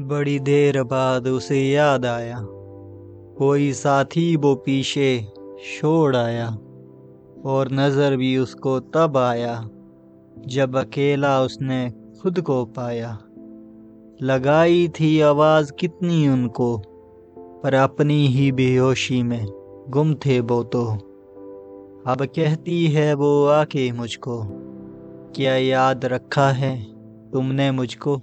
बड़ी देर बाद उसे याद आया। कोई साथी वो पीछे छोड़ आया और नज़र भी उसको तब आया जब अकेला उसने खुद को पाया। लगाई थी आवाज़ कितनी उनको, पर अपनी ही बेहोशी में गुम थे वो तो। अब कहती है वो आके मुझको, क्या याद रखा है तुमने मुझको?